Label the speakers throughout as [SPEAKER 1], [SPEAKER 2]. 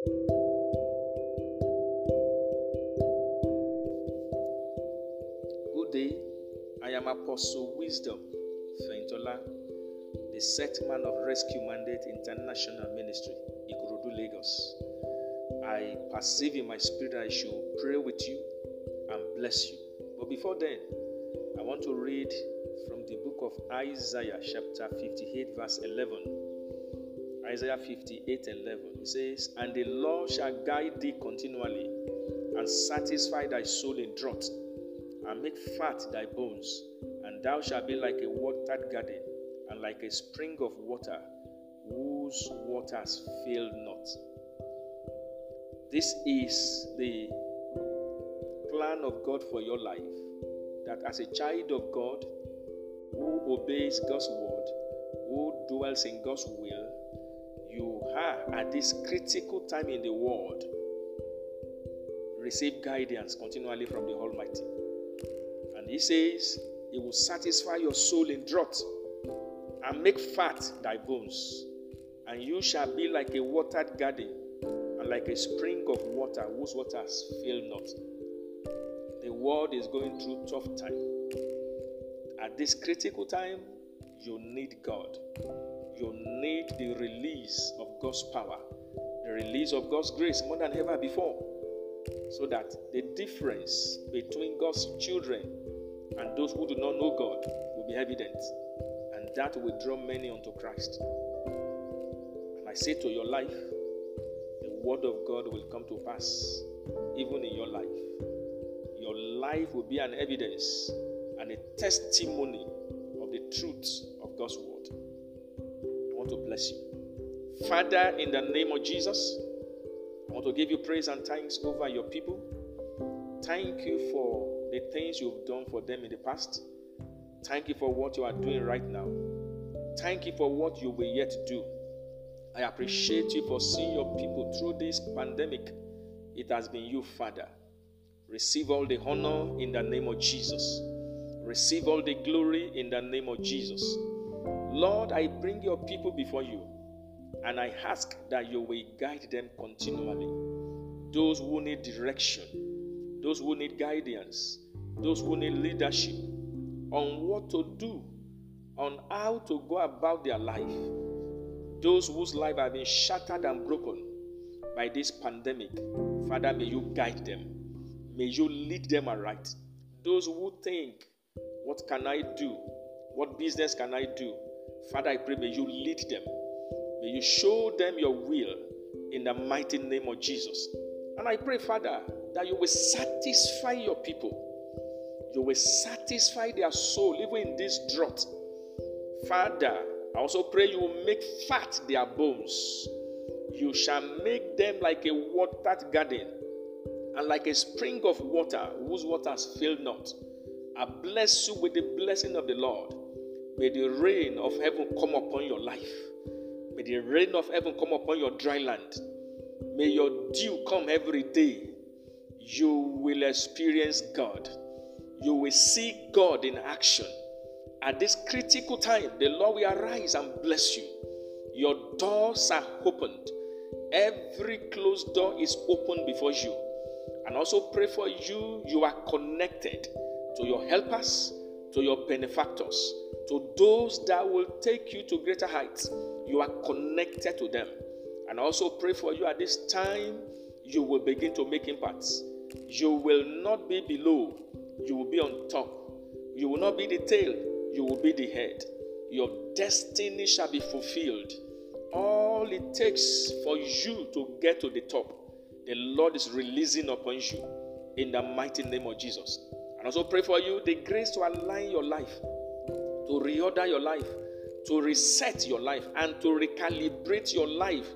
[SPEAKER 1] Good day. I am Apostle Wisdom Fentola, the set man of Rescue Mandate International Ministry, Ikorodu, Lagos. I perceive in my spirit I should pray with you and bless you. But before then, I want to read from the book of Isaiah, chapter 58, verse 11. Isaiah 58 11. It says, And the Lord shall guide thee continually, and satisfy thy soul in drought, and make fat thy bones, and thou shalt be like a watered garden, and like a spring of water, whose waters fail not. This is the plan of God for your life. That as a child of God who obeys God's word, who dwells in God's will, you are at this critical time in the world. Receive guidance continually from the Almighty. And He says, He will satisfy your soul in drought and make fat thy bones, and you shall be like a watered garden and like a spring of water whose waters fail not. The world is going through tough time. At this critical time, you need God. The release of God's power, the release of God's grace more than ever before, so that the difference between God's children and those who do not know God will be evident, and that will draw many unto Christ. And I say to your life, the word of God will come to pass, even in your life. Your life will be an evidence and a testimony of the truth of God's word. Want to bless you. Father, in the name of Jesus, I want to give you praise and thanks over your people. Thank you for the things you've done for them in the past. Thank you for what you are doing right now. Thank you for what you will yet do. I appreciate you for seeing your people through this pandemic. It has been you, Father. Receive all the honor in the name of Jesus. Receive all the glory in the name of Jesus. Lord, I bring your people before you and I ask that you will guide them continually. Those who need direction, those who need guidance, those who need leadership on what to do, on how to go about their life. Those whose life have been shattered and broken by this pandemic, Father, may you guide them. May you lead them aright. Those who think, What can I do? What business can I do? Father, I pray, may you lead them. May you show them your will in the mighty name of Jesus. And I pray, Father, that you will satisfy your people. You will satisfy their soul, even in this drought. Father, I also pray you will make fat their bones. You shall make them like a watered garden and like a spring of water whose waters fail not. I bless you with the blessing of the Lord. May the rain of heaven come upon your life. May the rain of heaven come upon your dry land. May your dew come every day. You will experience God. You will see God in action. At this critical time, the Lord will arise and bless you. Your doors are opened. Every closed door is open before you. And also pray for you. You are connected to your helpers, to your benefactors, to those that will take you to greater heights. You are connected to them. And also pray for you at this time, you will begin to make impacts. You will not be below, you will be on top. You will not be the tail, you will be the head. Your destiny shall be fulfilled. All it takes for you to get to the top, the Lord is releasing upon you in the mighty name of Jesus. And also pray for you the grace to align your life, to reorder your life, to reset your life, and to recalibrate your life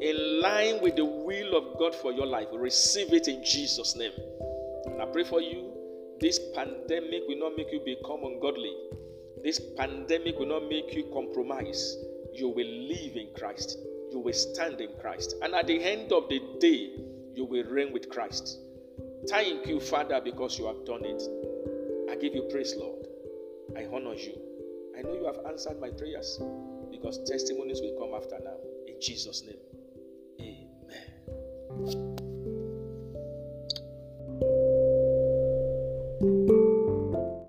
[SPEAKER 1] in line with the will of God for your life. Receive it in Jesus' name. And I pray for you this pandemic will not make you become ungodly. This pandemic will not make you compromise. You will live in Christ. You will stand in Christ. And at the end of the day, you will reign with Christ. Thank you, Father, because you have done it. I give you praise, Lord. I honor you. I know you have answered my prayers because testimonies will come after now. In Jesus' name, amen.